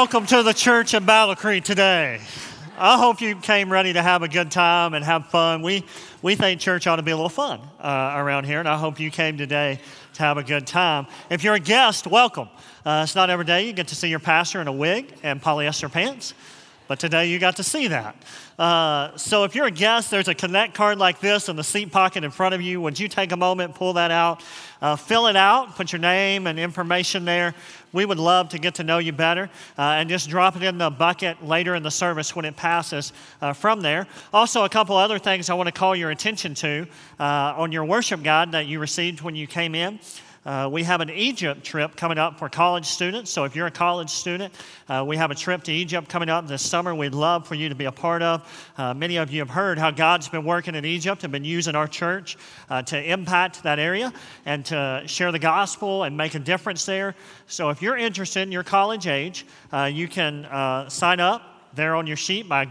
welcome to the church in Battle Creek today. I hope you came ready to have a good time and have fun. We, we think church ought to be a little fun uh, around here, and I hope you came today to have a good time. If you're a guest, welcome. Uh, it's not every day you get to see your pastor in a wig and polyester pants, but today you got to see that. Uh, so if you're a guest, there's a connect card like this in the seat pocket in front of you. Would you take a moment, pull that out, uh, fill it out, put your name and information there? We would love to get to know you better uh, and just drop it in the bucket later in the service when it passes uh, from there. Also, a couple other things I want to call your attention to uh, on your worship guide that you received when you came in. Uh, we have an Egypt trip coming up for college students. So if you're a college student, uh, we have a trip to Egypt coming up this summer. We'd love for you to be a part of. Uh, many of you have heard how God's been working in Egypt and been using our church uh, to impact that area and to share the gospel and make a difference there. So if you're interested in your college age, uh, you can uh, sign up there on your sheet by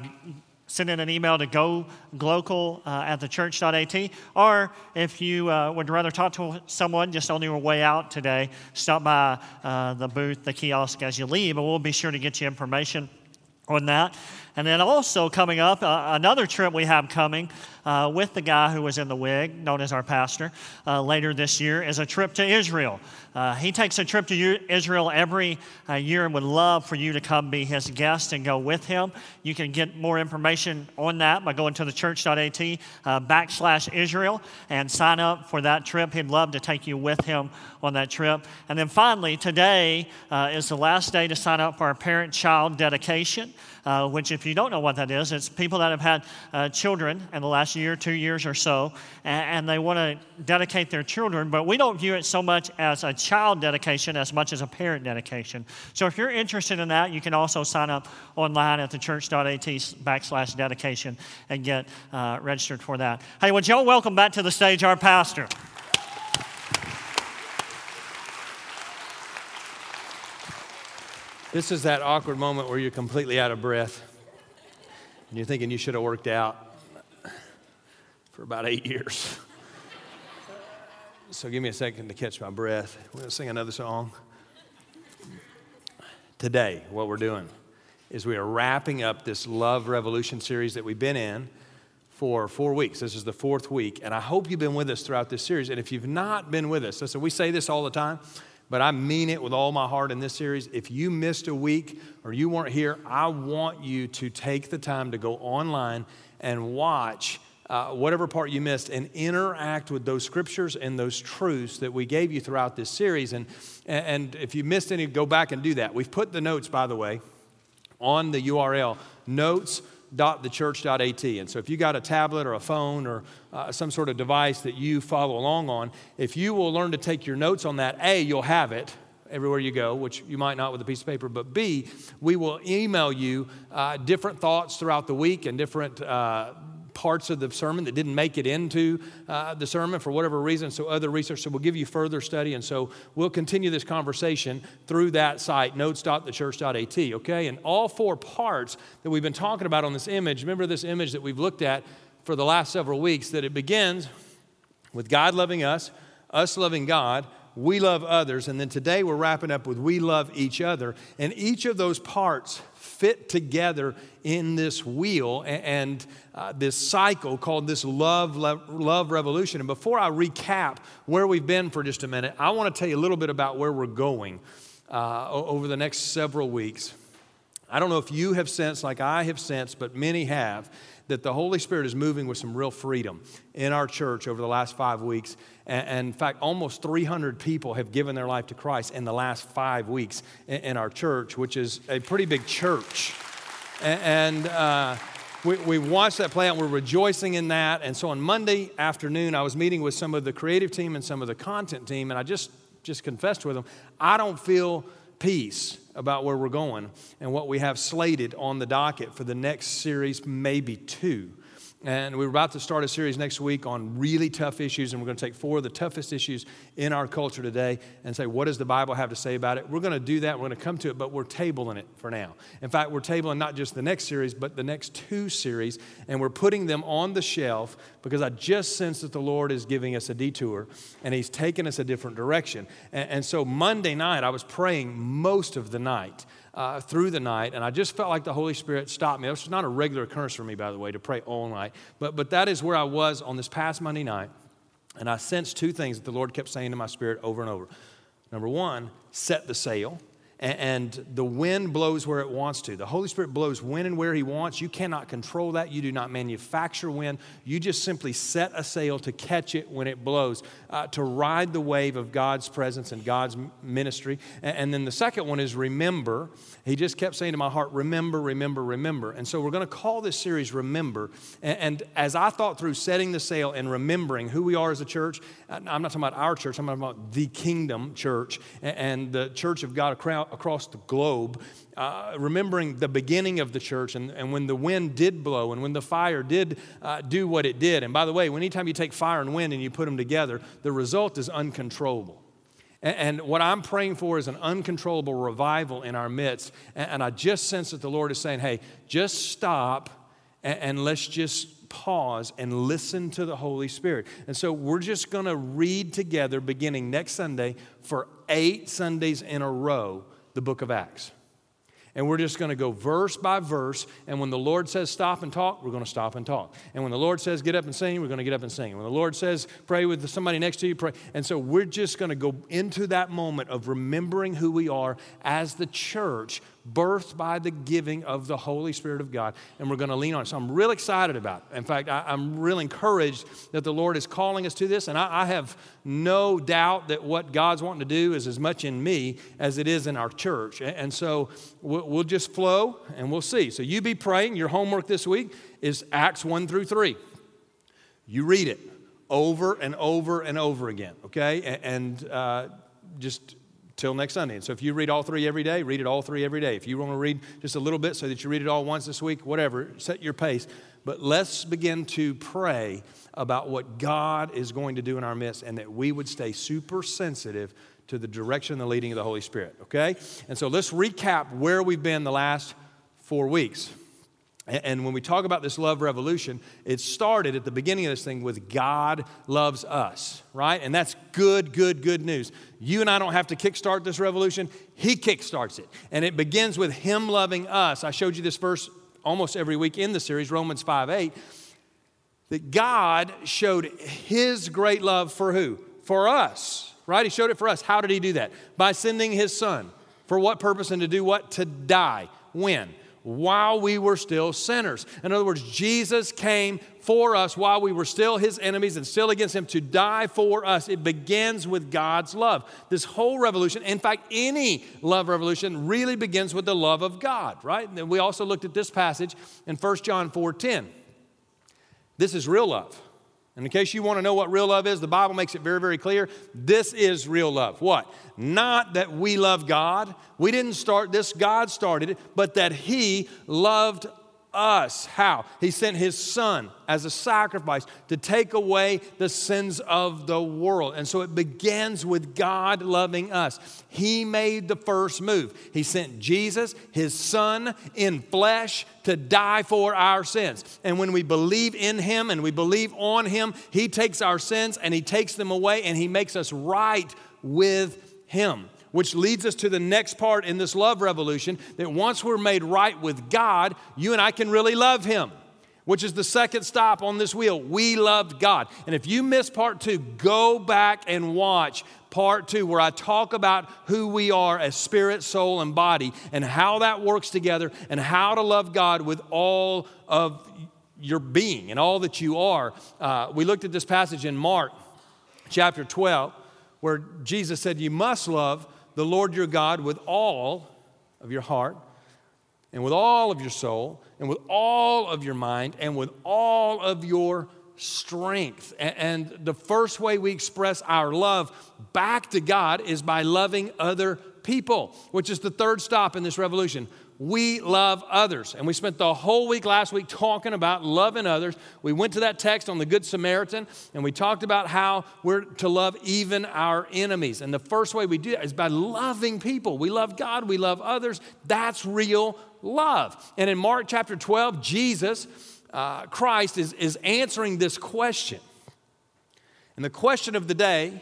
send in an email to go glocal uh, at thechurch.at. Or if you uh, would rather talk to someone just on your way out today, stop by uh, the booth, the kiosk as you leave, and we'll be sure to get you information on that. And then also coming up, uh, another trip we have coming uh, with the guy who was in the wig, known as our pastor, uh, later this year is a trip to Israel. Uh, he takes a trip to Israel every uh, year and would love for you to come be his guest and go with him. You can get more information on that by going to thechurch.at uh, backslash Israel and sign up for that trip. He'd love to take you with him on that trip. And then finally, today is the last day to sign up for our parent child dedication. Uh, which, if you don't know what that is, it's people that have had uh, children in the last year, two years or so, and, and they want to dedicate their children, but we don't view it so much as a child dedication as much as a parent dedication. So if you're interested in that, you can also sign up online at thechurch.at backslash dedication and get uh, registered for that. Hey, would y'all welcome back to the stage our pastor? This is that awkward moment where you're completely out of breath and you're thinking you should have worked out for about eight years. So give me a second to catch my breath. We're going to sing another song. Today, what we're doing is we are wrapping up this Love Revolution series that we've been in for four weeks. This is the fourth week, and I hope you've been with us throughout this series. And if you've not been with us, listen, we say this all the time, but I mean it with all my heart in this series. If you missed a week or you weren't here, I want you to take the time to go online and watch uh, whatever part you missed and interact with those scriptures and those truths that we gave you throughout this series. And, and if you missed any, go back and do that. We've put the notes, by the way, on the URL, notes notes.thechurch.at. And so if you got a tablet or a phone or uh, some sort of device that you follow along on, if you will learn to take your notes on that, A, you'll have it everywhere you go, which you might not with a piece of paper, but B, we will email you uh, different thoughts throughout the week and different uh, parts of the sermon that didn't make it into uh, the sermon for whatever reason. So, other research. So, we'll give you further study. And so, we'll continue this conversation through that site, notes.thechurch.at. Okay? And all four parts that we've been talking about on this image, remember this image that we've looked at for the last several weeks, that it begins with God loving us, us loving God, we love others, and then today we're wrapping up with we love each other. And each of those parts fit together in this wheel and uh, this cycle called this love, love, love revolution. And before I recap where we've been for just a minute, I want to tell you a little bit about where we're going uh, over the next several weeks. I don't know if you have sensed, like I have sensed, but many have, that the Holy Spirit is moving with some real freedom in our church over the last five weeks. And, in fact, almost 300 people have given their life to Christ in the last five weeks in, our church, which is a pretty big church. And, uh, we, we watched that play out. We're rejoicing in that. And so on Monday afternoon, I was meeting with some of the creative team and some of the content team, and I just, just confessed with them, I don't feel peace about where we're going and what we have slated on the docket for the next series, maybe two. And we're about to start a series next week on really tough issues, and we're going to take four of the toughest issues in our culture today and say, what does the Bible have to say about it? We're going to do that. We're going to come to it, but we're tabling it for now. In fact, we're tabling not just the next series, but the next two series, and we're putting them on the shelf because I just sense that the Lord is giving us a detour and He's taking us a different direction. And, and so Monday night, I was praying most of the night uh, through the night, and I just felt like the Holy Spirit stopped me. This is not a regular occurrence for me, by the way, to pray all night, but, but that is where I was on this past Monday night, and I sensed two things that the Lord kept saying to my spirit over and over. Number one, set the sail and the wind blows where it wants to. The Holy Spirit blows when and where He wants. You cannot control that. You do not manufacture wind. You just simply set a sail to catch it when it blows, uh, to ride the wave of God's presence and God's ministry. And, and then the second one is remember. He just kept saying to my heart, remember, remember, remember. And so we're going to call this series Remember. And, and as I thought through setting the sail and remembering who we are as a church, uh, I'm not talking about our church, I'm talking about the kingdom church and, the church of God across the globe, uh, remembering the beginning of the church and, and when the wind did blow and when the fire did uh, do what it did. And by the way, anytime you take fire and wind and you put them together, the result is uncontrollable. And, what I'm praying for is an uncontrollable revival in our midst. And, I just sense that the Lord is saying, hey, just stop and let's just pause and listen to the Holy Spirit. And so we're just going to read together beginning next Sunday for eight Sundays in a row the book of Acts. And we're just going to go verse by verse. And when the Lord says stop and talk, we're going to stop and talk. And when the Lord says get up and sing, we're going to get up and sing. And When the Lord says pray with somebody next to you, pray. And so we're just going to go into that moment of remembering who we are as the church birthed by the giving of the Holy Spirit of God, and we're going to lean on it. So I'm real excited about it. In fact, I, am real encouraged that the Lord is calling us to this, and I, I, have no doubt that what God's wanting to do is as much in me as it is in our church. And so we'll, we'll just flow and we'll see. So you be praying. Your homework this week is Acts 1 through 3. You read it over and over and over again, okay? And uh, just till next Sunday. And so if you read all three every day, read it all three every day. If you want to read just a little bit so that you read it all once this week, whatever, set your pace. But let's begin to pray about what God is going to do in our midst and that we would stay super sensitive to the direction and the leading of the Holy Spirit, okay? And so let's recap where we've been the last four weeks. And when we talk about this love revolution, it started at the beginning of this thing with God loves us, right? And that's good, good, good news. You and I don't have to kickstart this revolution, He kickstarts it. And it begins with Him loving us. I showed you this verse almost every week in the series, Romans 5 8, that God showed His great love for who? For us, right? He showed it for us. How did He do that? By sending His Son. For what purpose and to do what? To die. When? While we were still sinners. In other words, Jesus came for us while we were still his enemies and still against him to die for us. It begins with God's love. This whole revolution, in fact, any love revolution really begins with the love of God, right? And we also looked at this passage in 1 John 4:10. This is real love. And in case you want to know what real love is, the Bible makes it very, very clear. This is real love. What? Not that we love God. We didn't start this, God started it, but that He loved us. How? He sent his son as a sacrifice to take away the sins of the world. And so it begins with God loving us. He made the first move. He sent Jesus, his son, in flesh to die for our sins. And when we believe in him and we believe on him, he takes our sins and he takes them away and he makes us right with him which leads us to the next part in this love revolution that once we're made right with God, you and I can really love Him, which is the second stop on this wheel. We loved God. And if you miss part two, go back and watch part two, where I talk about who we are as spirit, soul, and body, and how that works together, and how to love God with all of your being and all that you are. Uh, we looked at this passage in Mark chapter 12, where Jesus said, You must love the Lord your God with all of your heart and with all of your soul and with all of your mind and with all of your strength. And the first way we express our love back to God is by loving other people, which is the third stop in this revolution we love others. And we spent the whole week last week talking about loving others. We went to that text on the Good Samaritan and we talked about how we're to love even our enemies. And the first way we do that is by loving people. We love God, we love others. That's real love. And in Mark chapter 12, Jesus, uh, Christ, is, is answering this question. And the question of the day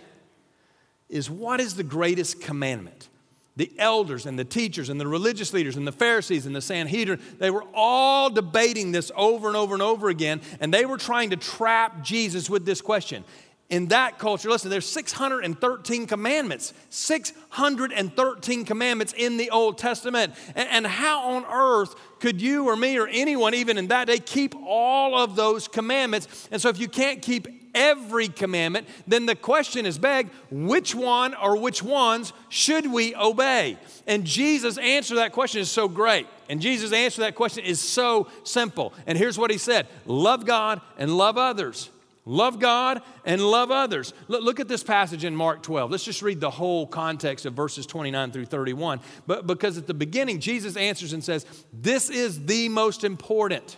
is what is the greatest commandment? The elders and the teachers and the religious leaders and the Pharisees and the Sanhedrin, they were all debating this over and over and over again, and they were trying to trap Jesus with this question. In that culture, listen, there's 613 commandments, 613 commandments in the Old Testament. And, how on earth could you or me or anyone, even in that day, keep all of those commandments? And so, if you can't keep every commandment, then the question is begged which one or which ones should we obey? And Jesus' answer to that question is so great. And Jesus' answer to that question is so simple. And here's what he said love God and love others. Love God and love others. Look, at this passage in Mark 12. Let's just read the whole context of verses 29 through 31. But because at the beginning, Jesus answers and says, This is the most important.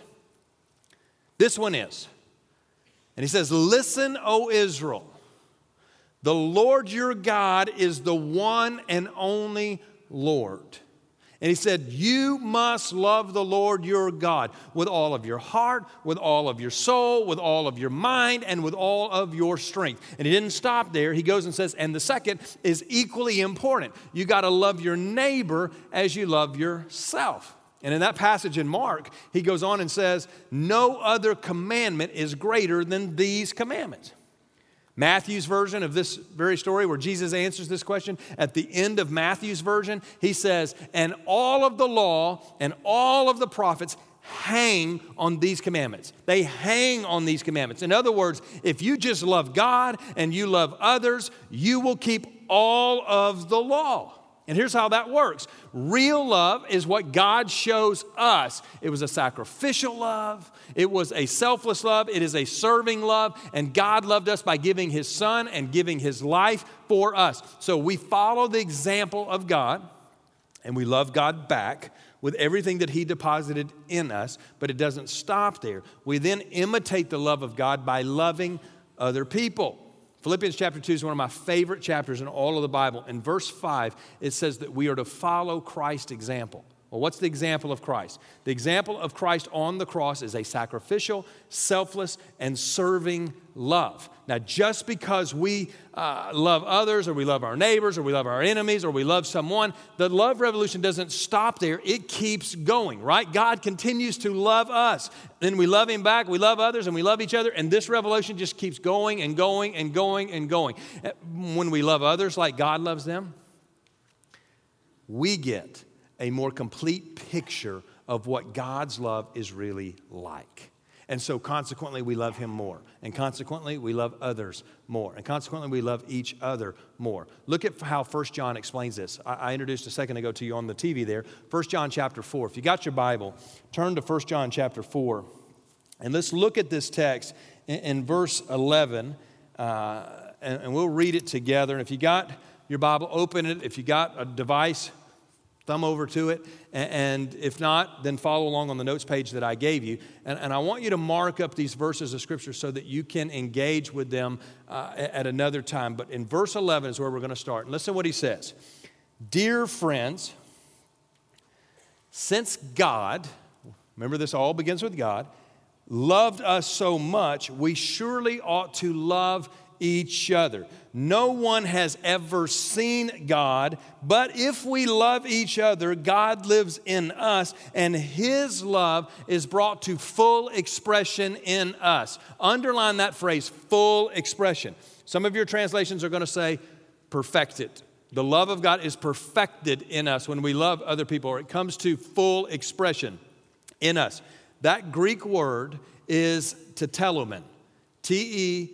This one is. And he says, Listen, O Israel, the Lord your God is the one and only Lord. And he said, You must love the Lord your God with all of your heart, with all of your soul, with all of your mind, and with all of your strength. And he didn't stop there. He goes and says, And the second is equally important. You got to love your neighbor as you love yourself. And in that passage in Mark, he goes on and says, No other commandment is greater than these commandments. Matthew's version of this very story, where Jesus answers this question, at the end of Matthew's version, he says, And all of the law and all of the prophets hang on these commandments. They hang on these commandments. In other words, if you just love God and you love others, you will keep all of the law. And here's how that works real love is what God shows us. It was a sacrificial love, it was a selfless love, it is a serving love, and God loved us by giving His Son and giving His life for us. So we follow the example of God and we love God back with everything that He deposited in us, but it doesn't stop there. We then imitate the love of God by loving other people. Philippians chapter 2 is one of my favorite chapters in all of the Bible. In verse 5, it says that we are to follow Christ's example. Well, what's the example of Christ? The example of Christ on the cross is a sacrificial, selfless, and serving love. Now, just because we uh, love others, or we love our neighbors, or we love our enemies, or we love someone, the love revolution doesn't stop there. It keeps going, right? God continues to love us. Then we love Him back, we love others, and we love each other, and this revolution just keeps going and going and going and going. Uh, when we love others like God loves them, we get a more complete picture of what God's love is really like. And so, consequently, we love him more. And consequently, we love others more. And consequently, we love each other more. Look at how 1 John explains this. I, introduced a second ago to you on the TV there. 1 John chapter 4. If you got your Bible, turn to 1 John chapter 4. And let's look at this text in, in verse 11. Uh, and, and we'll read it together. And if you got your Bible, open it. If you got a device, thumb over to it. And if not, then follow along on the notes page that I gave you. And, and I want you to mark up these verses of Scripture so that you can engage with them uh, at another time. But in verse 11 is where we're going to start. And listen to what he says Dear friends, since God, remember this all begins with God, loved us so much, we surely ought to love each other. No one has ever seen God, but if we love each other, God lives in us, and His love is brought to full expression in us. Underline that phrase, full expression. Some of your translations are going to say perfected. The love of God is perfected in us when we love other people, or it comes to full expression in us. That Greek word is tetelomon. T E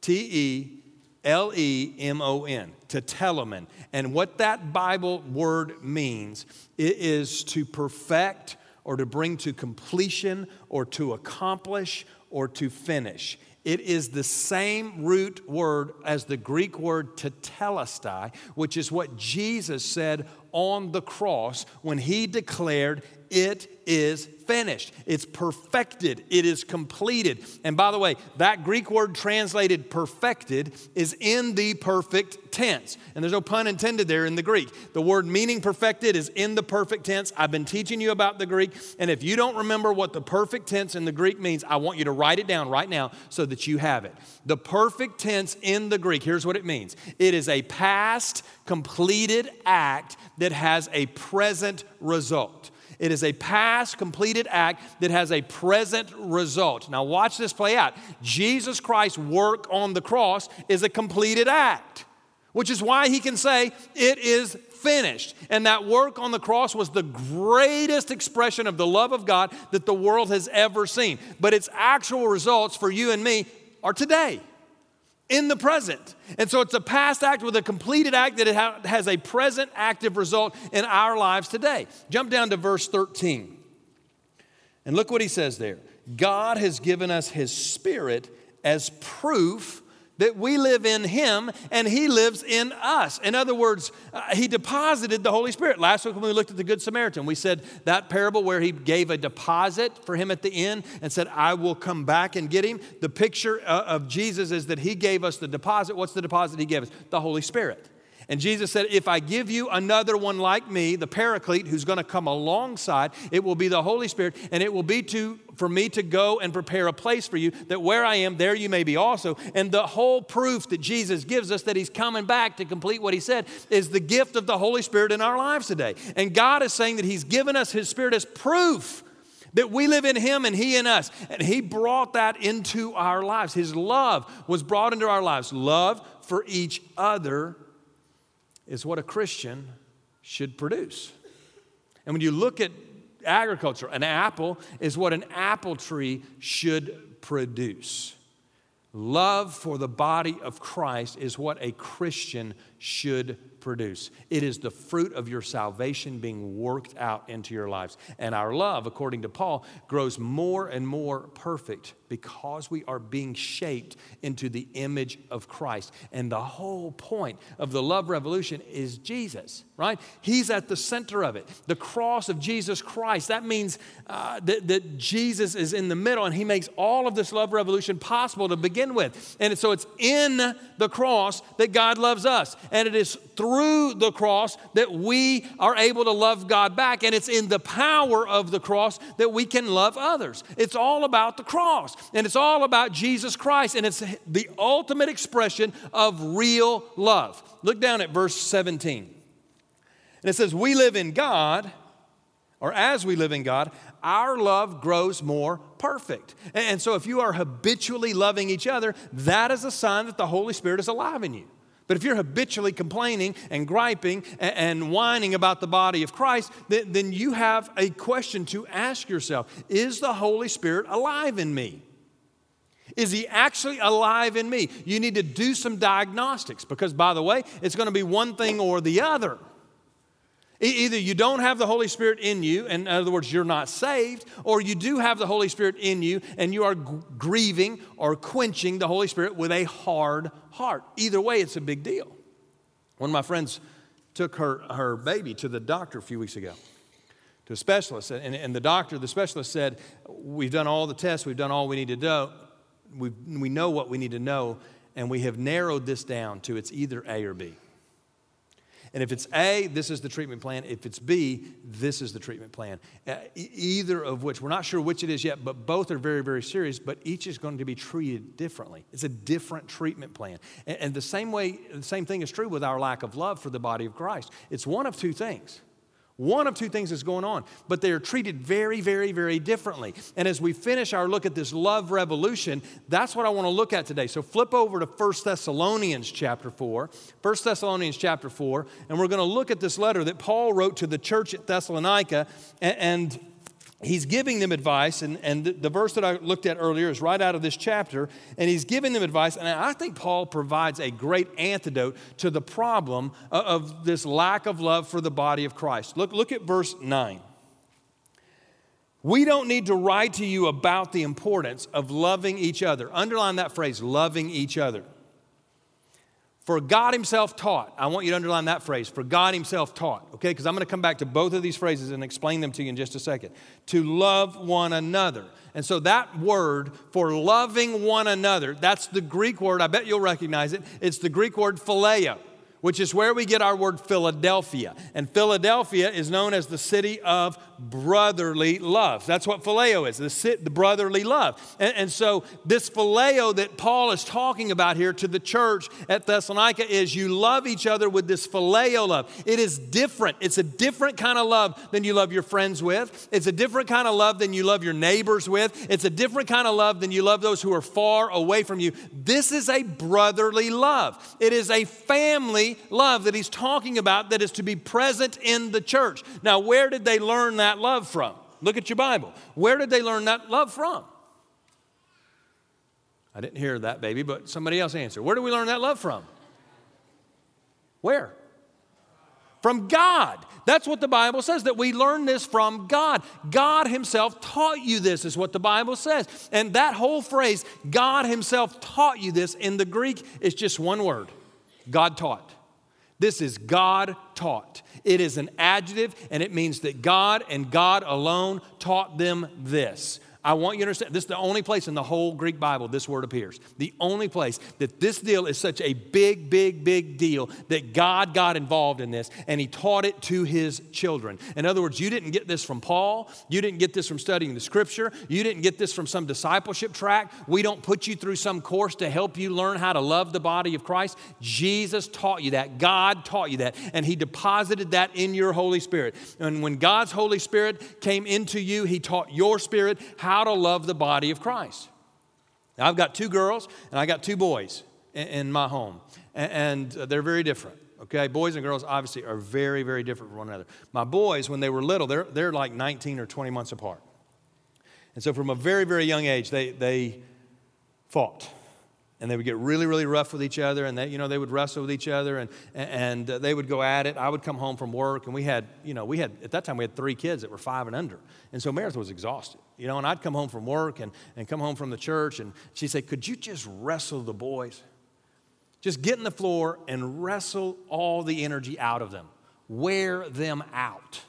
T E L E M O N, tetelomon. And what that Bible word means it is to perfect or to bring to completion or to accomplish or to finish. It is the same root word as the Greek word tetelestai, which is what Jesus said on the cross when he declared, It is finished. It's perfected. It is completed. And by the way, that Greek word translated perfected is in the perfect tense. And there's no pun intended there in the Greek. The word meaning perfected is in the perfect tense. I've been teaching you about the Greek. And if you don't remember what the perfect tense in the Greek means, I want you to write it down right now so that you have it. The perfect tense in the Greek, here's what it means it is a past completed act that has a present result. It is a past completed act that has a present result. Now, watch this play out. Jesus Christ's work on the cross is a completed act, which is why he can say, It is finished. And that work on the cross was the greatest expression of the love of God that the world has ever seen. But its actual results for you and me are today in the present. And so it's a past act with a completed act that has a present active result in our lives today. Jump down to verse 13. And look what he says there God has given us his spirit as proof that we live in Him and He lives in us. In other words, uh, He deposited the Holy Spirit. Last week when we looked at the Good Samaritan, we said that parable where He gave a deposit for him at the end and said, I will come back and get him. The picture uh, of Jesus is that He gave us the deposit. What's the deposit He gave us? The Holy Spirit. And Jesus said, If I give you another one like me, the paraclete who's going to come alongside, it will be the Holy Spirit, and it will be to for me to go and prepare a place for you, that where I am, there you may be also. And the whole proof that Jesus gives us that He's coming back to complete what He said is the gift of the Holy Spirit in our lives today. And God is saying that He's given us His Spirit as proof that we live in Him and He in us. And He brought that into our lives. His love was brought into our lives. Love for each other is what a Christian should produce. And when you look at agriculture, an apple is what an apple tree should produce. Love for the body of Christ is what a Christian should produce. It is the fruit of your salvation being worked out into your lives. And our love, according to Paul, grows more and more perfect because we are being shaped into the image of Christ. And the whole point of the love revolution is Jesus, right? He's at the center of it. The cross of Jesus Christ. That means uh, that, that Jesus is in the middle and he makes all of this love revolution possible to begin with. And so it's in the cross that God loves us. And it is through the cross that we are able to love God back. And it's in the power of the cross that we can love others. It's all about the cross. And it's all about Jesus Christ. And it's the ultimate expression of real love. Look down at verse 17. And it says, We live in God, or as we live in God, our love grows more perfect. And so if you are habitually loving each other, that is a sign that the Holy Spirit is alive in you But if you're habitually complaining and griping and, whining about the body of Christ, then you have a question to ask yourself Is the Holy Spirit alive in me? Is he actually alive in me? You need to do some diagnostics because, by the way, it's going to be one thing or the other. Either you don't have the Holy Spirit in you, and in other words, you're not saved, or you do have the Holy Spirit in you and you are g- grieving or quenching the Holy Spirit with a hard heart. Either way, it's a big deal. One of my friends took her, her baby to the doctor a few weeks ago, to a specialist, and, and the doctor, the specialist said, We've done all the tests, we've done all we need to do, we we know what we need to know, and we have narrowed this down to it's either A or B. And if it's A, this is the treatment plan. If it's B, this is the treatment plan. Uh, either of which, we're not sure which it is yet, but both are very, very serious, but each is going to be treated differently. It's a different treatment plan. And, and the same way, the same thing is true with our lack of love for the body of Christ. It's one of two things. One of two things is going on, but they are treated very, very, very differently. And as we finish our look at this love revolution, that's what I want to look at today. So flip over to 1 Thessalonians chapter 4. 1 Thessalonians chapter 4, and we're going to look at this letter that Paul wrote to the church at Thessalonica, and, and he's giving them advice, and, and the, verse that I looked at earlier is right out of this chapter, and he's giving them advice, and I think Paul provides a great antidote to the problem of, of this lack of love for the body of Christ. Look, look at verse 9. We don't need to write to you about the importance of loving each other. Underline that phrase, loving each other. For God Himself taught. I want you to underline that phrase. For God Himself taught, okay? Because I'm going to come back to both of these phrases and explain them to you in just a second. To love one another. And so that word for loving one another, that's the Greek word, I bet you'll recognize it. It's the Greek word phileo, which is where we get our word Philadelphia. And Philadelphia is known as the city of brotherly love. That's what phileo is, the, brotherly love. And, and so, this phileo that Paul is talking about here to the church at Thessalonica is you love each other with this phileo love. It is different. It's a different kind of love than you love your friends with, it's a different kind of love than you love your neighbors with, it's a different kind of love than you love those who are far away from you. This is a brotherly love, it is a family love that he's talking about that is to be present in the church. Now, where did they learn that love from? Look at your Bible. Where did they learn that love from? I didn't hear that, baby, but somebody else answer. Where did we learn that love from? Where? From God. That's what the Bible says, that we learn this from God. God Himself taught you this, is what the Bible says. And that whole phrase, God Himself taught you this, in the Greek is just one word God taught. This is God taught. It is an adjective, and it means that God and God alone taught them this. I want you to understand this is the only place in the whole Greek Bible this word appears. The only place that this deal is such a big, big, big deal that God got involved in this and he taught it to his children. In other words, you didn't get this from Paul. You didn't get this from studying the scripture. You didn't get this from some discipleship track. We don't put you through some course to help you learn how to love the body of Christ. Jesus taught you that. God taught you that. And he deposited that in your Holy Spirit. And when God's Holy Spirit came into you, he taught your spirit how how to love the body of Christ. Now, I've got two girls and I got two boys in, in my home, and, and they're very different. Okay, boys and girls obviously are very, very different from one another. My boys, when they were little, they're, they're like 19 or 20 months apart. And so from a very, very young age, they, they fought and they would get really, really rough with each other, and they, you know, they would wrestle with each other, and, and uh, they would go at it. I would come home from work, and we had, you know, we had, at that time, we had three kids that were five and under. And so Meredith was exhausted, you know, and I'd come home from work and, and come home from the church, and she'd say, Could you just wrestle the boys? Just get in the floor and wrestle all the energy out of them, wear them out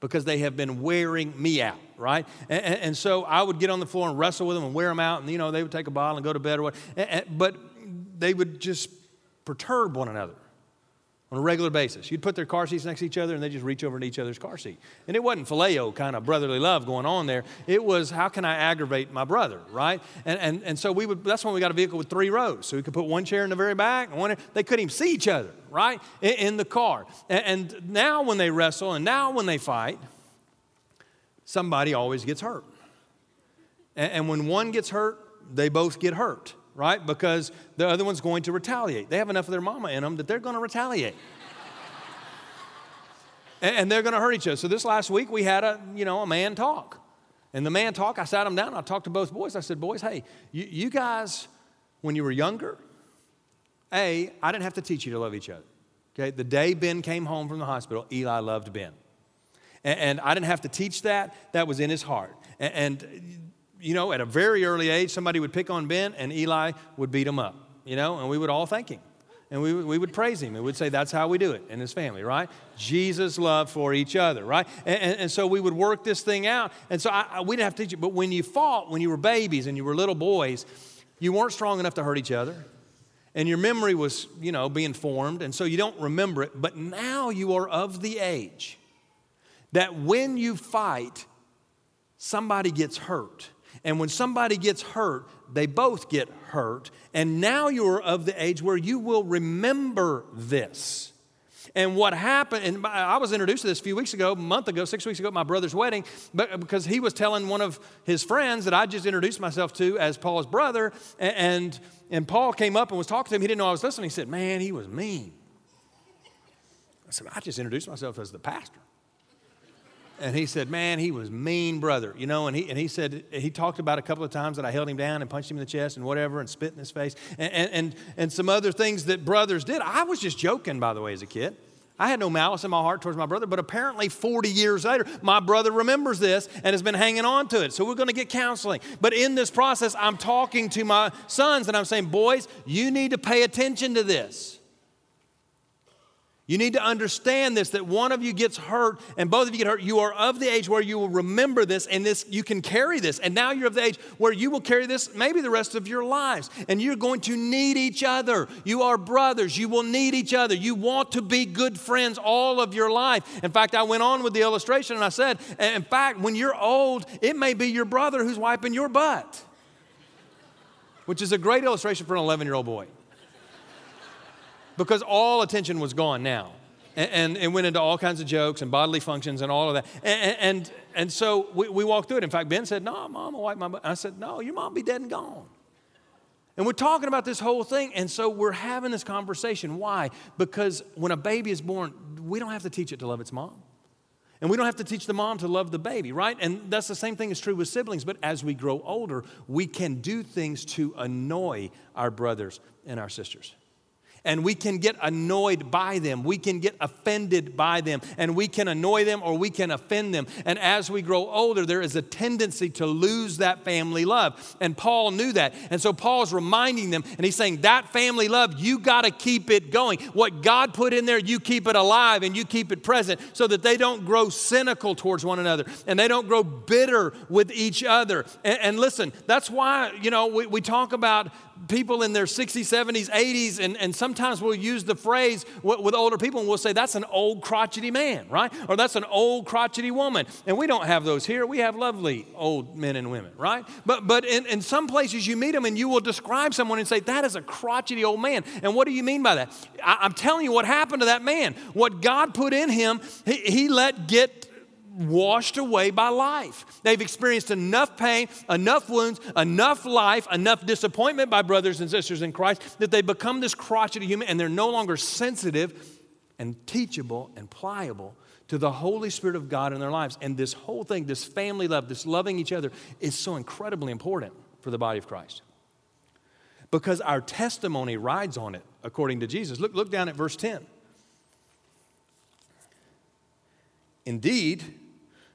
because they have been wearing me out, right? And, and, so I would get on the floor and wrestle with them and wear them out, and you know they would take a bottle and go to bed or what. but they would just perturb one another on a regular basis. You'd put their car seats next to each other and they just reach over into each other's car seat. And it wasn't phileo kind of brotherly love going on there. It was how can I aggravate my brother, right? And, and, and so we would, that's when we got a vehicle with three rows. So we could put one chair in the very back and one, they couldn't even see each other, right? In, in the car. And, and now when they wrestle and now when they fight, somebody always gets hurt. And, and when one gets hurt, they both get hurt. Right? Because the other one's going to retaliate. They have enough of their mama in them that they're going to retaliate. and, and they're going to hurt each other. So this last week we had a, you know, a man talk. And the man talk, I sat him down, I talked to both boys. I said, boys, hey, you, you guys, when you were younger, A, I didn't have to teach you to love each other. Okay, the day Ben came home from the hospital, Eli loved Ben. And, and I didn't have to teach that, that was in his heart. And, and, you know, at a very early age, somebody would pick on Ben and Eli would beat him up, you know, and we would all thank him. And we, we would praise him and we'd say, that's how we do it in his family, right? Jesus' love for each other, right? And, and, and so we would work this thing out. And so I, I, we didn't have to teach it. But when you fought, when you were babies and you were little boys, you weren't strong enough to hurt each other and your memory was, you know, being formed, and so you don't remember it. But now you are of the age that when you fight, somebody gets hurt. And when somebody gets hurt, they both get hurt. And now you're of the age where you will remember this. And what happened, and I was introduced to this a few weeks ago, a month ago, six weeks ago at my brother's wedding, but because he was telling one of his friends that I just introduced myself to as Paul's brother, and, and Paul came up and was talking to him. He didn't know I was listening. He said, Man, he was mean. I said, I just introduced myself as the pastor. And he said, Man, he was mean, brother. You know, and he, and he said, he talked about a couple of times that I held him down and punched him in the chest and whatever and spit in his face and, and, and, and some other things that brothers did. I was just joking, by the way, as a kid. I had no malice in my heart towards my brother, but apparently 40 years later, my brother remembers this and has been hanging on to it. So we're going to get counseling. But in this process, I'm talking to my sons and I'm saying, boys, you need to pay attention to this. You need to understand this that one of you gets hurt and both of you get hurt. You are of the age where you will remember this and this you can carry this. And now you're of the age where you will carry this maybe the rest of your lives. And you're going to need each other. You are brothers. You will need each other. You want to be good friends all of your life. In fact, I went on with the illustration and I said, in fact, when you're old, it may be your brother who's wiping your butt. Which is a great illustration for an 11 year old boy because all attention was gone now. And, it went into all kinds of jokes and bodily functions and all of that. And, and, and so we, we walked through it. In fact, Ben said, No, mom, I'll wipe my butt. I said, No, your mom be dead and gone. And we're talking about this whole thing. And so we're having this conversation. Why? Because when a baby is born, we don't have to teach it to love its mom. And we don't have to teach the mom to love the baby, right? And that's the same thing is true with siblings. But as we grow older, we can do things to annoy our brothers and our sisters. And we can get annoyed by them. We can get offended by them. And we can annoy them or we can offend them. And as we grow older, there is a tendency to lose that family love. And Paul knew that. And so Paul's reminding them, and he's saying, That family love, you got to keep it going. What God put in there, you keep it alive and you keep it present so that they don't grow cynical towards one another and they don't grow bitter with each other. And, and listen, that's why, you know, we, we talk about people in their 60s, 70s, 80s, and, and sometimes we'll use the phrase with, older people and we'll say, that's an old crotchety man, right? Or that's an old crotchety woman. And we don't have those here. We have lovely old men and women, right? But, but in, in some places you meet them and you will describe someone and say, that is a crotchety old man. And what do you mean by that? I, I'm telling you what happened to that man. What God put in him, he, he let get washed away by life. They've experienced enough pain, enough wounds, enough life, enough disappointment by brothers and sisters in Christ that they become this crotchety human and they're no longer sensitive and teachable and pliable to the Holy Spirit of God in their lives. And this whole thing, this family love, this loving each other, is so incredibly important for the body of Christ. Because our testimony rides on it, according to Jesus. Look, look down at verse 10. Indeed,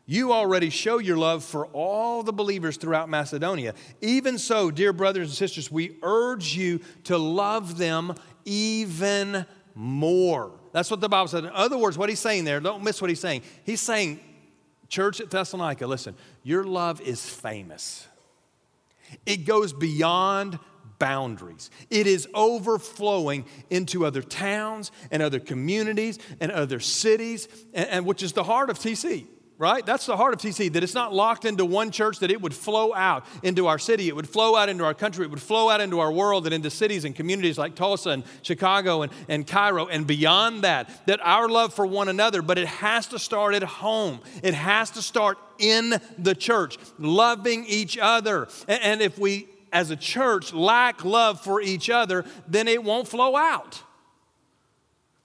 you already show your love for all the believers throughout Macedonia. Even so, dear brothers and sisters, we urge you to love them even more. That's what the Bible said. In other words, what he's saying there, don't miss what he's saying. He's saying, Church at Thessalonica, listen, your love is famous. It goes beyond boundaries. It is overflowing into other towns and other communities and other cities, and, and which is the heart of TC right? That's the heart of TC, that it's not locked into one church, that it would flow out into our city, it would flow out into our country, it would flow out into our world and into cities and communities like Tulsa and Chicago and, and Cairo and beyond that. That our love for one another, but it has to start at home. It has to start in the church, loving each other. And, and if we as a church lack love for each other, then it won't flow out.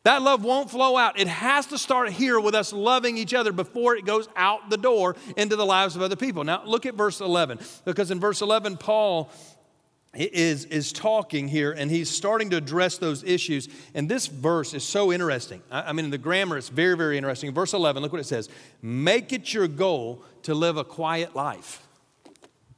That love won't flow out. It has to start here with us loving each other before it goes out the door into the lives of other people. Now, look at verse 11, because in verse 11, Paul is, is talking here and he's starting to address those issues. And this verse is so interesting. I, I mean, in the grammar, it's very, very interesting. Verse 11, look what it says Make it your goal to live a quiet life.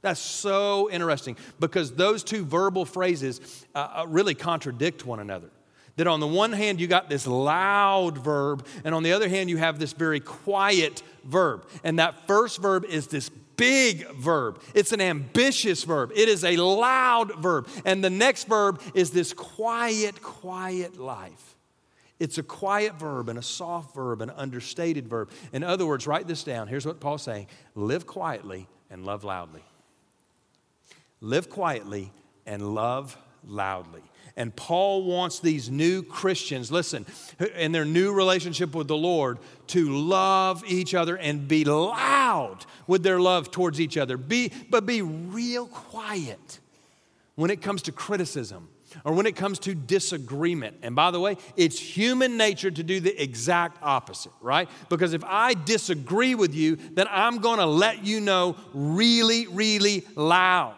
That's so interesting because those two verbal phrases uh, uh really contradict one another. That on the one hand, you got this loud verb, and on the other hand, you have this very quiet verb. And that first verb is this big verb, it's an ambitious verb, it is a loud verb. And the next verb is this quiet, quiet life. It's a quiet verb and a soft verb, an understated verb. In other words, write this down. Here's what Paul's saying live quietly and love loudly. Live quietly and love loudly. And Paul wants these new Christians, listen, in their new relationship with the Lord, to love each other and be loud with their love towards each other. Be, but be real quiet when it comes to criticism or when it comes to disagreement. And by the way, it's human nature to do the exact opposite, right? Because if I disagree with you, then I'm gonna let you know really, really loud.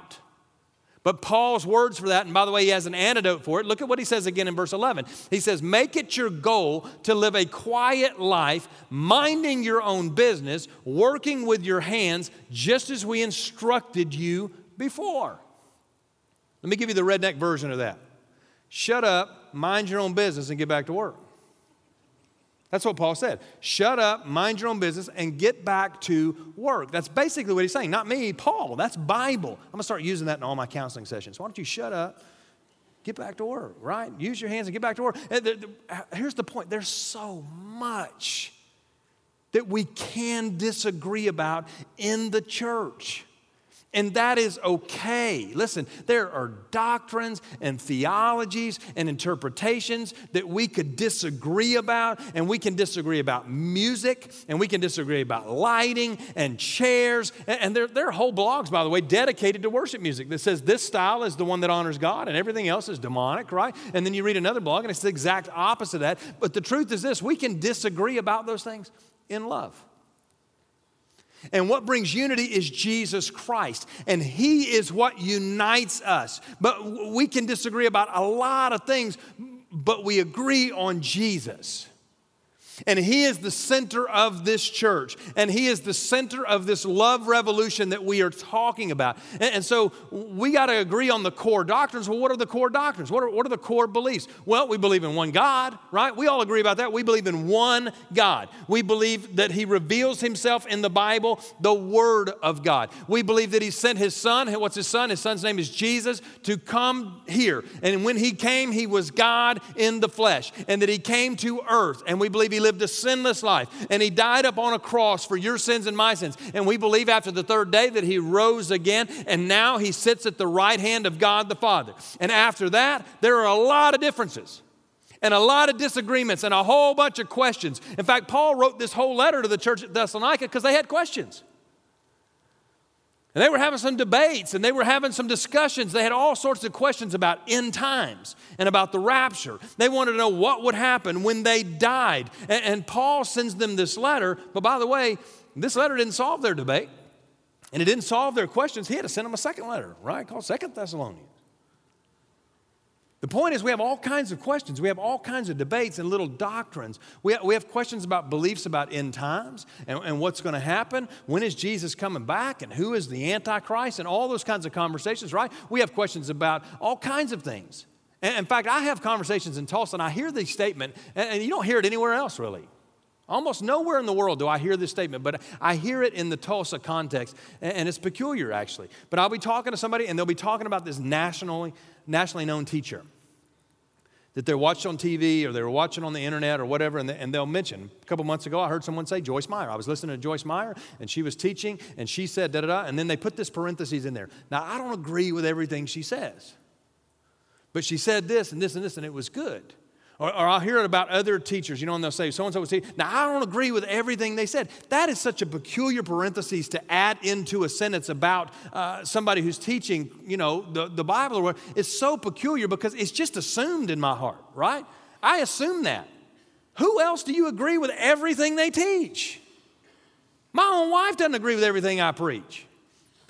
But Paul's words for that, and by the way, he has an antidote for it. Look at what he says again in verse 11. He says, Make it your goal to live a quiet life, minding your own business, working with your hands, just as we instructed you before. Let me give you the redneck version of that. Shut up, mind your own business, and get back to work. That's what Paul said. Shut up, mind your own business, and get back to work. That's basically what he's saying. Not me, Paul. That's Bible. I'm going to start using that in all my counseling sessions. Why don't you shut up, get back to work, right? Use your hands and get back to work. Here's the point there's so much that we can disagree about in the church. And that is okay. Listen, there are doctrines and theologies and interpretations that we could disagree about, and we can disagree about music, and we can disagree about lighting and chairs. And there, there are whole blogs, by the way, dedicated to worship music that says this style is the one that honors God, and everything else is demonic, right? And then you read another blog, and it's the exact opposite of that. But the truth is this we can disagree about those things in love. And what brings unity is Jesus Christ. And He is what unites us. But we can disagree about a lot of things, but we agree on Jesus. And He is the center of this church. And He is the center of this love revolution that we are talking about. And, and so we got to agree on the core doctrines. Well, what are the core doctrines? What are, what are the core beliefs? Well, we believe in one God, right? We all agree about that. We believe in one God. We believe that He reveals Himself in the Bible, the Word of God. We believe that He sent His Son. What's His Son? His Son's name is Jesus to come here. And when He came, He was God in the flesh. And that He came to earth. And we believe He lived a sinless life and he died up on a cross for your sins and my sins. And we believe after the third day that he rose again and now he sits at the right hand of God the Father. And after that, there are a lot of differences and a lot of disagreements and a whole bunch of questions. In fact, Paul wrote this whole letter to the church at Thessalonica because they had questions. And they were having some debates and they were having some discussions. They had all sorts of questions about end times and about the rapture. They wanted to know what would happen when they died. And, and, Paul sends them this letter. But by the way, this letter didn't solve their debate and it didn't solve their questions. He had to send them a second letter, right? Called Second Thessalonians. The point is, we have all kinds of questions. We have all kinds of debates and little doctrines. We have, we have questions about beliefs about end times and, and what's going to happen. When is Jesus coming back? And who is the Antichrist? And all those kinds of conversations, right? We have questions about all kinds of things. And in fact, I have conversations in Tulsa and I hear this statement, and, and you don't hear it anywhere else really. Almost nowhere in the world do I hear this statement, but I hear it in the Tulsa context, and it's peculiar actually. But I'll be talking to somebody, and they'll be talking about this nationally, nationally known teacher that they're watching on TV or they were watching on the internet or whatever, and, they, will mention. A couple months ago, I heard someone say Joyce Meyer. I was listening to Joyce Meyer, and she was teaching, and she said da da da, and then they put this parentheses in there. Now, I don't agree with everything she says, but she said this and this and this, and it was good. Or, or, I'll hear it about other teachers, you know, and they'll say, so and so will say, now I don't agree with everything they said. That is such a peculiar parenthesis to add into a sentence about uh, somebody who's teaching, you know, the, the Bible or what. It's so peculiar because it's just assumed in my heart, right? I assume that. Who else do you agree with everything they teach? My own wife doesn't agree with everything I preach.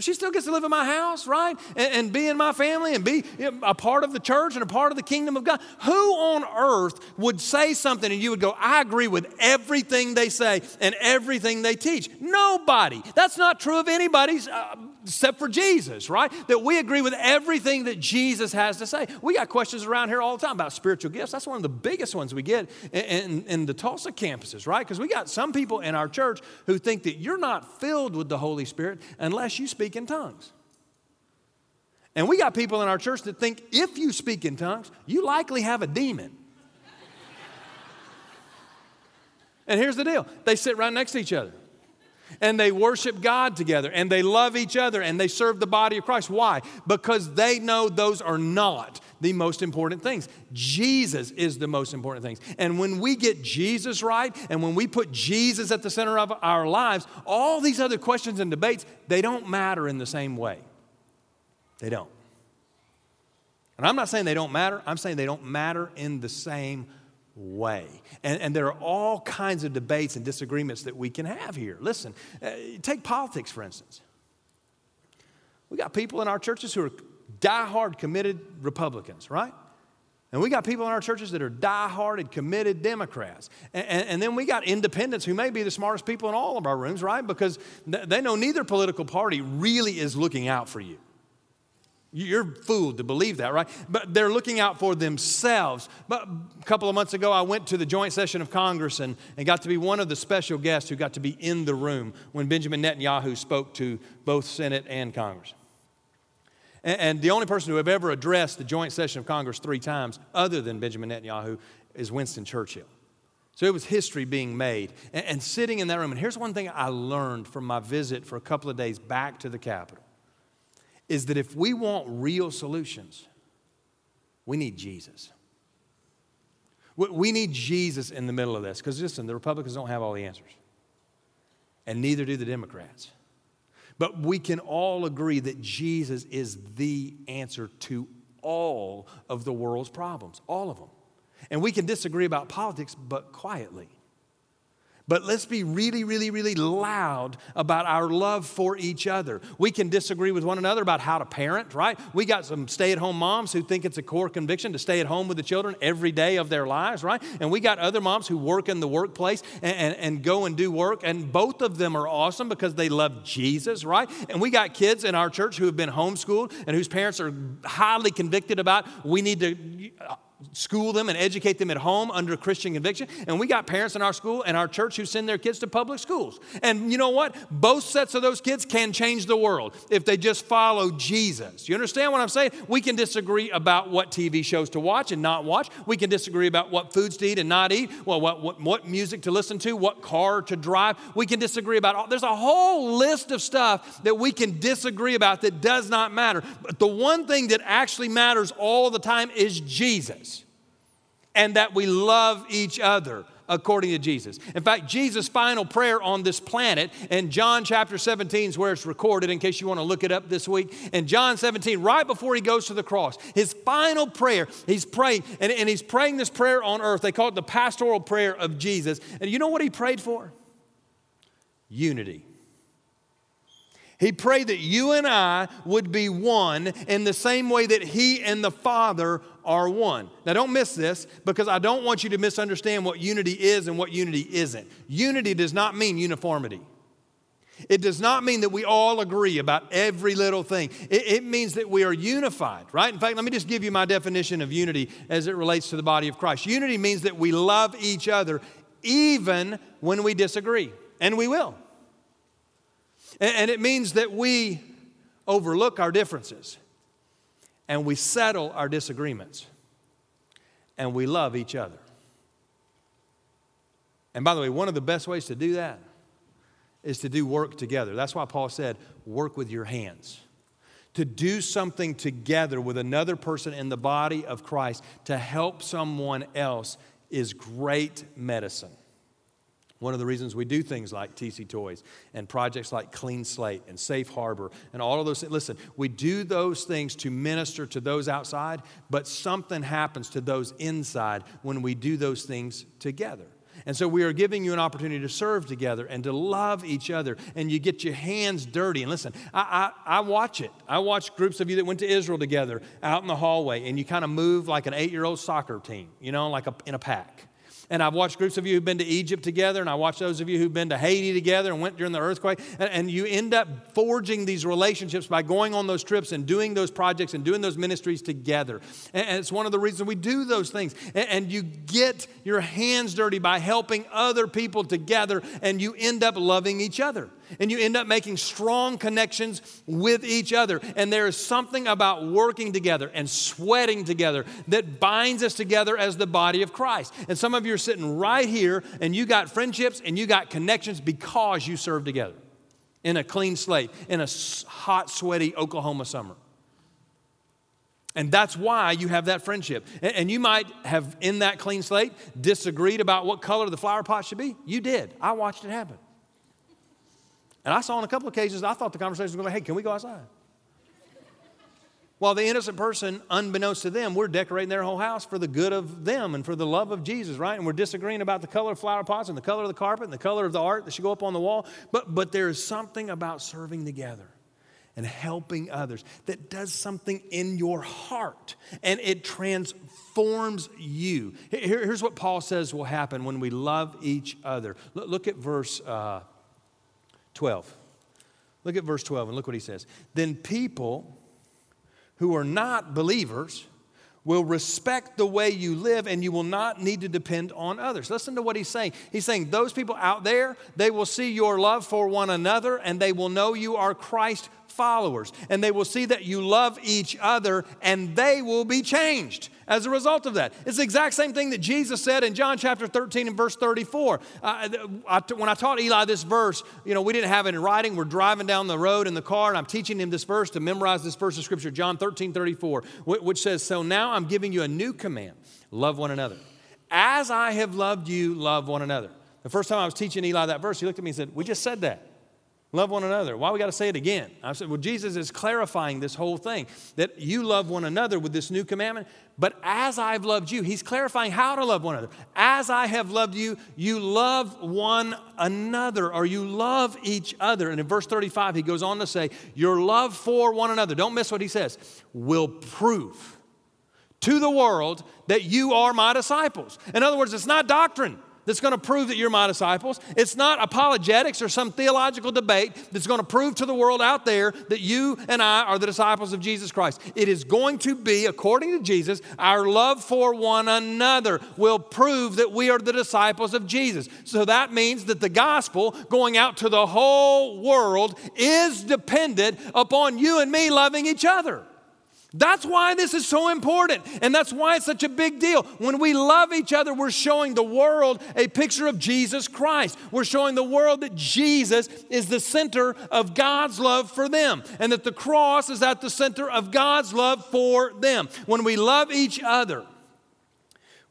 She still gets to live in my house, right? And, and, be in my family and be a part of the church and a part of the kingdom of God. Who on earth would say something and you would go, I agree with everything they say and everything they teach? Nobody. That's not true of anybody's. Uh, except for Jesus, right? That we agree with everything that Jesus has to say. We got questions around here all the time about spiritual gifts. That's one of the biggest ones we get in, in, in the Tulsa campuses, right? Because we got some people in our church who think that you're not filled with the Holy Spirit unless you speak in tongues. And we got people in our church that think if you speak in tongues, you likely have a demon. and here's the deal they sit right next to each other and they worship God together and they love each other and they serve the body of Christ. Why? Because they know those are not the most important things. Jesus is the most important things. And when we get Jesus right and when we put Jesus at the center of our lives, all these other questions and debates, they don't matter in the same way. They don't. And I'm not saying they don't matter, I'm saying they don't matter in the same way. And, and there are all kinds of debates and disagreements that we can have here. Listen, uh, take politics, for instance. We got people in our churches who are die-hard committed Republicans, right? And we got people in our churches that are die-hard and committed Democrats. And, and, and, then we got independents who may be the smartest people in all of our rooms, right? Because they know neither political party really is looking out for you. You're fooled to believe that, right? But they're looking out for themselves. But a couple of months ago, I went to the joint session of Congress and, and got to be one of the special guests who got to be in the room when Benjamin Netanyahu spoke to both Senate and Congress. And, and the only person who have ever addressed the joint session of Congress three times, other than Benjamin Netanyahu, is Winston Churchill. So it was history being made. And, and sitting in that room, and here's one thing I learned from my visit for a couple of days back to the Capitol is that if we want real solutions, we need Jesus. We need Jesus in the middle of this because listen, the Republicans don't have all the answers, and neither do the Democrats. But we can all agree that Jesus is the answer to all of the world's problems, all of them. And we can disagree about politics, but quietly. But let's be really, really, really loud about our love for each other. We can disagree with one another about how to parent, right? We got some stay at home moms who think it's a core conviction to stay at home with the children every day of their lives, right? And we got other moms who work in the workplace and, and, and go and do work, and both of them are awesome because they love Jesus, right? And we got kids in our church who have been homeschooled and whose parents are highly convicted about we need to school them and educate them at home under Christian conviction. And we got parents in our school and our church who send their kids to public schools. And you know what? Both sets of those kids can change the world if they just follow Jesus. You understand what I'm saying? We can disagree about what TV shows to watch and not watch. We can disagree about what foods to eat and not eat. Well, what, what, what music to listen to, what car to drive. We can disagree about all. There's a whole list of stuff that we can disagree about that does not matter. But the one thing that actually matters all the time is Jesus and that we love each other according to Jesus. In fact, Jesus' final prayer on this planet, in John chapter 17 is where it's recorded, in case you want to look it up this week. In John 17, right before he goes to the cross, his final prayer, he's praying, and, and he's praying this prayer on earth. They call it the pastoral prayer of Jesus. And you know what he prayed for? Unity. He prayed that you and I would be one in the same way that He and the Father are one. Now, don't miss this because I don't want you to misunderstand what unity is and what unity isn't. Unity does not mean uniformity. It does not mean that we all agree about every little thing. It, it, means that we are unified, right? In fact, let me just give you my definition of unity as it relates to the body of Christ. Unity means that we love each other even when we disagree, and we will. And, and it means that we overlook our differences and we settle our disagreements and we love each other. And by the way, one of the best ways to do that is to do work together. That's why Paul said, work with your hands. to do something together with another person in the body of Christ to help someone else is great medicine. One of the reasons we do things like TC Toys and projects like Clean Slate and Safe Harbor and all of those things. Listen, we do those things to minister to those outside, but something happens to those inside when we do those things together. And so we are giving you an opportunity to serve together and to love each other. And you get your hands dirty. And listen, I, I, I watch it. I watch groups of you that went to Israel together out in the hallway, and you kind of move like an eight year old soccer team, you know, like a, in a pack. And I've watched groups of you who've been to Egypt together, and I watched those of you who've been to Haiti together and went during the earthquake. And, and, you end up forging these relationships by going on those trips and doing those projects and doing those ministries together. And, and it's one of the reasons we do those things. And, and you get your hands dirty by helping other people together, and you end up loving each other and you end up making strong connections with each other. And there is something about working together and sweating together that binds us together as the body of Christ. And some of you are sitting right here and you got friendships and you got connections because you serve together in a clean slate in a hot, sweaty Oklahoma summer. And that's why you have that friendship. And you might have, in that clean slate, disagreed about what color the flower pot should be. You did. I watched it happen. And I saw on a couple of occasions, I thought the conversation was going to be, hey, can we go outside? While the innocent person, unbeknownst to them, we're decorating their whole house for the good of them and for the love of Jesus, right? And we're disagreeing about the color of flower pots and the color of the carpet and the color of the art that should go up on the wall. But, but there is something about serving together and helping others that does something in your heart and it transforms you. Here, here's what Paul says will happen when we love each other. Look, at verse. Uh, 12. Look at verse 12 and look what he says. Then people who are not believers will respect the way you live and you will not need to depend on others. Listen to what he's saying. He's saying those people out there, they will see your love for one another and they will know you are Christ followers. And they will see that you love each other and they will be changed as a result of that. It's the exact same thing that Jesus said in John chapter 13 and verse 34. Uh, I, when I taught Eli this verse, you know, we didn't have it in writing. We're driving down the road in the car and I'm teaching him this verse to memorize this verse of scripture, John 13 34, which says, So now I'm giving you a new command love one another. As I have loved you, love one another. The first time I was teaching Eli that verse, he looked at me and said, We just said that. Love one another. Why we got to say it again? I said, well, Jesus is clarifying this whole thing that you love one another with this new commandment. But as I've loved you, he's clarifying how to love one another. As I have loved you, you love one another or you love each other. And in verse 35, he goes on to say, Your love for one another, don't miss what he says, will prove to the world that you are my disciples. In other words, it's not doctrine that's going to prove that you're my disciples. It's not apologetics or some theological debate that's going to prove to the world out there that you and I are the disciples of Jesus Christ. It is going to be, according to Jesus, our love for one another will prove that we are the disciples of Jesus. So that means that the gospel going out to the whole world is dependent upon you and me loving each other. That's why this is so important. And that's why it's such a big deal. When we love each other, we're showing the world a picture of Jesus Christ. We're showing the world that Jesus is the center of God's love for them and that the cross is at the center of God's love for them. When we love each other,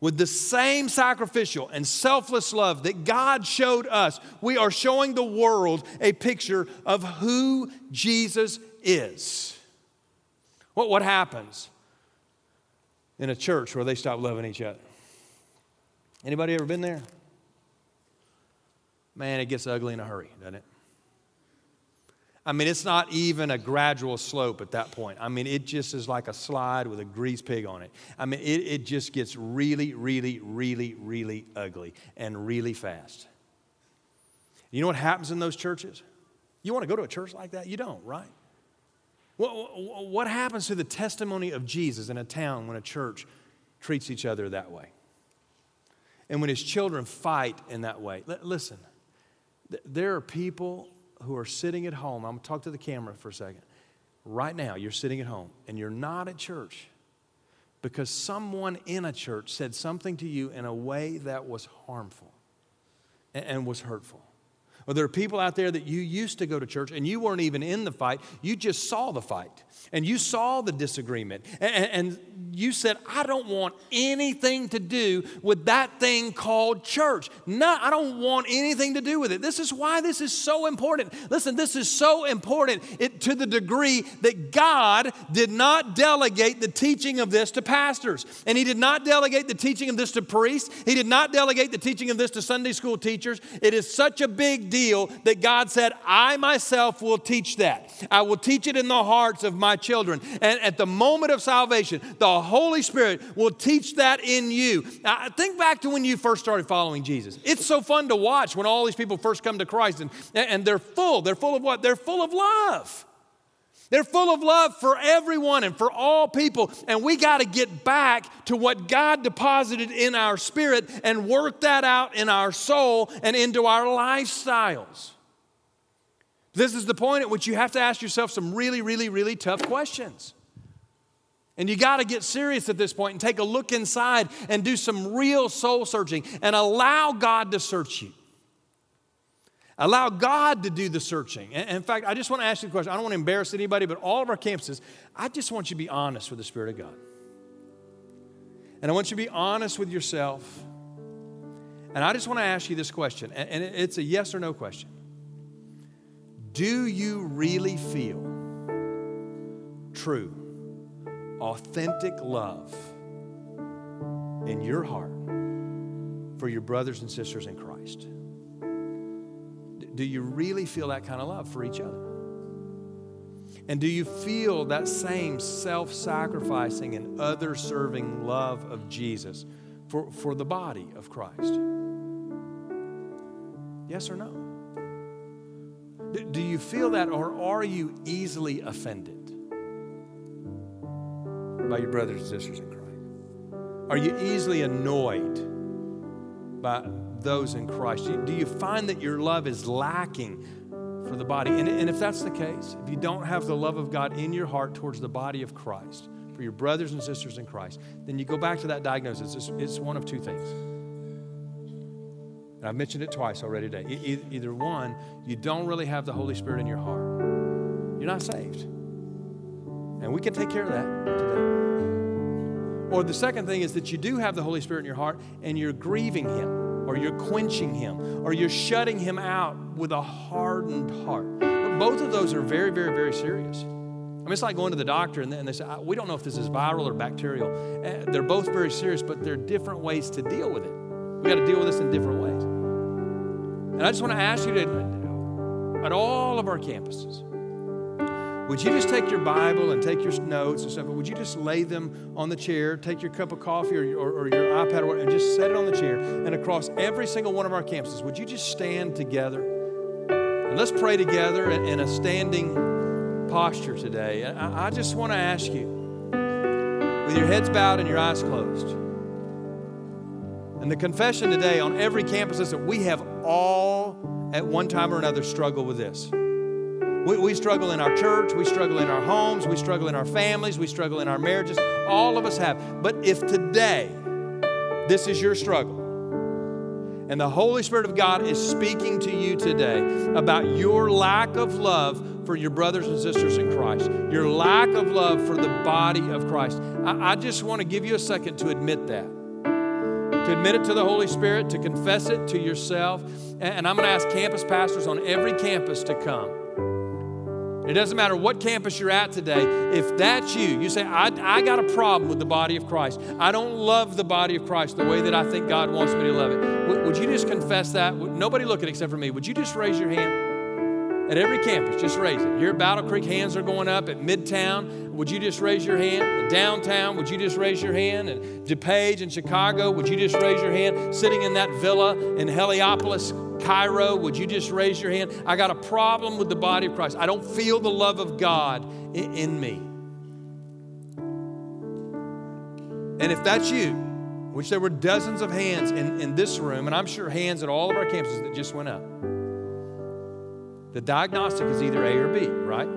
with the same sacrificial and selfless love that God showed us, we are showing the world a picture of who Jesus is. What, what happens in a church where they stop loving each other? Anybody ever been there? Man, it gets ugly in a hurry, doesn't it? I mean, it's not even a gradual slope at that point. I mean, it just is like a slide with a grease pig on it. I mean, it, it just gets really, really, really, really ugly and really fast. You know what happens in those churches? You want to go to a church like that? You don't, right? What, what happens to the testimony of Jesus in a town when a church treats each other that way? And when his children fight in that way? Listen, th- there are people who are sitting at home. I'm going to talk to the camera for a second. Right now, you're sitting at home and you're not at church because someone in a church said something to you in a way that was harmful and was hurtful. Or there are people out there that you used to go to church and you weren't even in the fight, you just saw the fight and you saw the disagreement. And, you said, I don't want anything to do with that thing called church. No, I don't want anything to do with it. This is why this is so important. Listen, this is so important it, to the degree that God did not delegate the teaching of this to pastors. And He did not delegate the teaching of this to priests. He did not delegate the teaching of this to Sunday school teachers. It is such a big deal that God said, I myself will teach that. I will teach it in the hearts of my children. And at the moment of salvation, the Holy Spirit will teach that in you. Now, think back to when you first started following Jesus. It's so fun to watch when all these people first come to Christ and, and they're full. They're full of what? They're full of love. They're full of love for everyone and for all people. And we got to get back to what God deposited in our spirit and work that out in our soul and into our lifestyles. This is the point at which you have to ask yourself some really, really, really tough questions. And you got to get serious at this point and take a look inside and do some real soul searching and allow God to search you. Allow God to do the searching. In fact, I just want to ask you a question. I don't want to embarrass anybody, but all of our campuses, I just want you to be honest with the Spirit of God. And I want you to be honest with yourself. And I just want to ask you this question, and it's a yes or no question. Do you really feel true, authentic love in your heart for your brothers and sisters in Christ? Do you really feel that kind of love for each other? And do you feel that same self sacrificing and other serving love of Jesus for, for the body of Christ? Yes or no? Do, do you feel that, or are you easily offended by your brothers and sisters in Christ? Are you easily annoyed by those in Christ? Do you find that your love is lacking for the body? And, and if that's the case, if you don't have the love of God in your heart towards the body of Christ, for your brothers and sisters in Christ, then you go back to that diagnosis. It's, it's one of two things. And I've mentioned it twice already today. E- either one, you don't really have the Holy Spirit in your heart, you're not saved. And we can take care of that today. Or the second thing is that you do have the Holy Spirit in your heart and you're grieving Him or you're quenching him, or you're shutting him out with a hardened heart. But both of those are very, very, very serious. I mean, it's like going to the doctor and they say, We don't know if this is viral or bacterial. Eh, they're both very serious, but there are different ways to deal with it. We got to deal with this in different ways. And I just want to ask you to, at all of our campuses, would you just take your Bible and take your notes and stuff, would you just lay them on the chair, take your cup of coffee or, or, or your iPad or and just set it on the chair? And across every single one of our campuses, would you just stand together? And let's pray together in a standing posture today. I, I just want to ask you, with your heads bowed and your eyes closed, and the confession today on every campus is that we have all, at one time or another, struggled with this. We, we struggle in our church, we struggle in our homes, we struggle in our families, we struggle in our marriages. All of us have. But if today this is your struggle, and the Holy Spirit of God is speaking to you today about your lack of love for your brothers and sisters in Christ, your lack of love for the body of Christ. I, I just want to give you a second to admit that. To admit it to the Holy Spirit, to confess it to yourself. And, and I'm going to ask campus pastors on every campus to come. It doesn't matter what campus you're at today. If that's you, you say, I, I got a problem with the body of Christ. I don't love the body of Christ the way that I think God wants me to love it. Would, would you just confess that? Nobody look looking except for me. Would you just raise your hand? At every campus, just raise it. Here at Battle Creek, hands are going up. At Midtown, would you just raise your hand? At downtown, would you just raise your hand? At DuPage in Chicago, would you just raise your hand? Sitting in that villa in Heliopolis, Cairo, would you just raise your hand? I got a problem with the body of Christ. I don't feel the love of God in, in me. And if that's you, which there were dozens of hands in, in this room, and I'm sure hands at all of our campuses that just went up, the diagnostic is either A or B, right?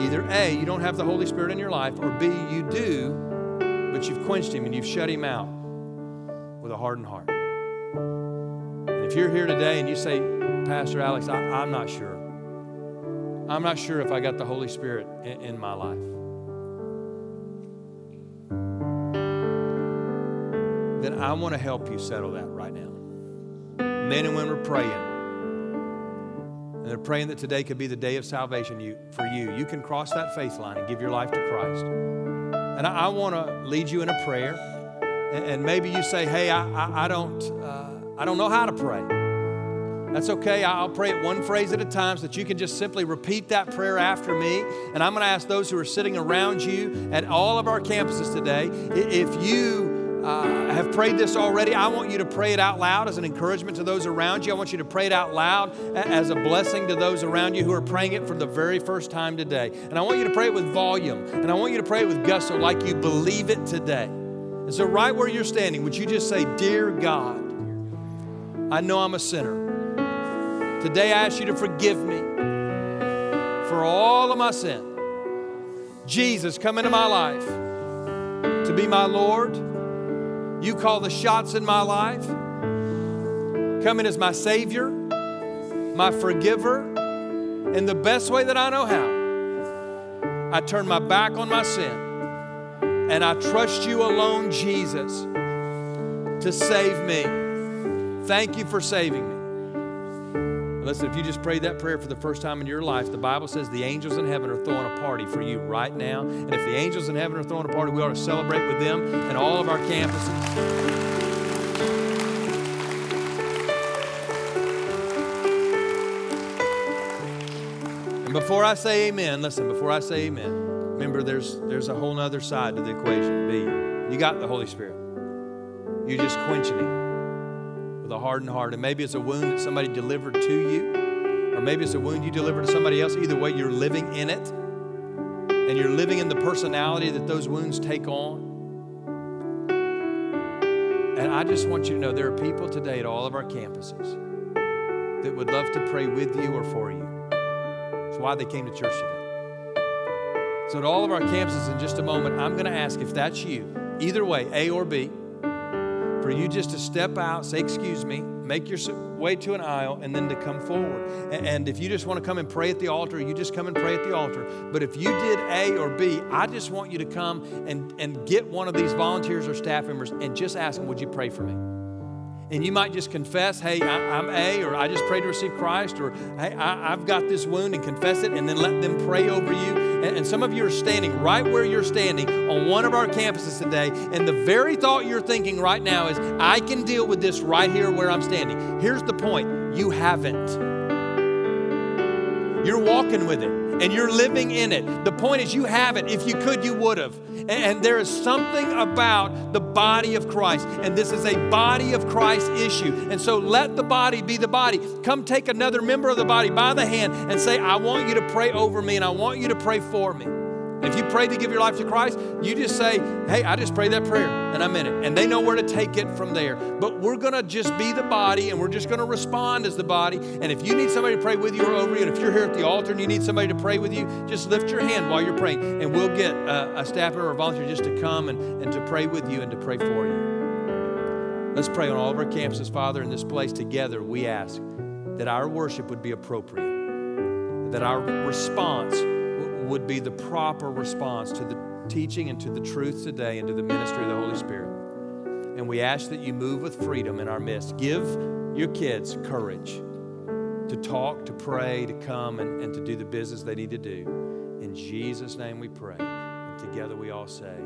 Either A, you don't have the Holy Spirit in your life, or B, you do, but you've quenched him and you've shut him out with a hardened heart if you're here today and you say, Pastor Alex, I, am not sure. I'm not sure if I got the Holy Spirit in, in my life. Then I want to help you settle that right now. Men and women are praying. And they're praying that today could be the day of salvation you, for you. You can cross that faith line and give your life to Christ. And I, I want to lead you in a prayer. And, and, maybe you say, hey, I, I, I don't, uh, I don't know how to pray. That's okay. I'll pray it one phrase at a time so that you can just simply repeat that prayer after me. And I'm going to ask those who are sitting around you at all of our campuses today if you uh, have prayed this already, I want you to pray it out loud as an encouragement to those around you. I want you to pray it out loud as a blessing to those around you who are praying it for the very first time today. And I want you to pray it with volume. And I want you to pray it with gusto like you believe it today. And so, right where you're standing, would you just say, Dear God, I know I'm a sinner. Today I ask you to forgive me for all of my sin. Jesus, come into my life to be my Lord. You call the shots in my life. Come in as my Savior, my forgiver, in the best way that I know how. I turn my back on my sin and I trust you alone, Jesus, to save me. Thank you for saving me. Listen, if you just prayed that prayer for the first time in your life, the Bible says the angels in heaven are throwing a party for you right now. And if the angels in heaven are throwing a party, we ought to celebrate with them and all of our campuses. And before I say amen, listen, before I say amen, remember there's there's a whole other side to the equation. B, you got the Holy Spirit. You're just quenching him with a hardened heart. And maybe it's a wound that somebody delivered to you, or maybe it's a wound you delivered to somebody else. Either way, you're living in it, and you're living in the personality that those wounds take on. And I just want you to know there are people today at all of our campuses that would love to pray with you or for you. That's why they came to church today. So, at all of our campuses, in just a moment, I'm going to ask if that's you, either way, A or B for you just to step out, say, Excuse me, make your way to an aisle, and then to come forward. And if you just want to come and pray at the altar, you just come and pray at the altar. But if you did A or B, I just want you to come and, and get one of these volunteers or staff members and just ask them, Would you pray for me? And you might just confess, hey, I, am A, or I just prayed to receive Christ, or hey, I, have got this wound and confess it, and then let them pray over you. And, and some of you are standing right where you're standing on one of our campuses today, and the very thought you're thinking right now is, I can deal with this right here where I'm standing. Here's the point you haven't. You're walking with it and you're living in it. The point is, you have it. If you could, you would have. And there is something about the body of Christ, and this is a body of Christ issue. And so let the body be the body. Come take another member of the body by the hand and say, I want you to pray over me, and I want you to pray for me. If you pray to give your life to Christ, you just say, Hey, I just prayed that prayer and I'm in it. And they know where to take it from there. But we're going to just be the body and we're just going to respond as the body. And if you need somebody to pray with you or over you, and if you're here at the altar and you need somebody to pray with you, just lift your hand while you're praying and we'll get a, a staff member or a volunteer just to come and, and to pray with you and to pray for you. Let's pray on all of our campuses, Father, in this place together. We ask that our worship would be appropriate, that our response would be the proper response to the teaching and to the truth today and to the ministry of the Holy Spirit. And we ask that you move with freedom in our midst. Give your kids courage to talk, to pray, to come, and, and to do the business they need to do. In Jesus' name we pray. And together we all say,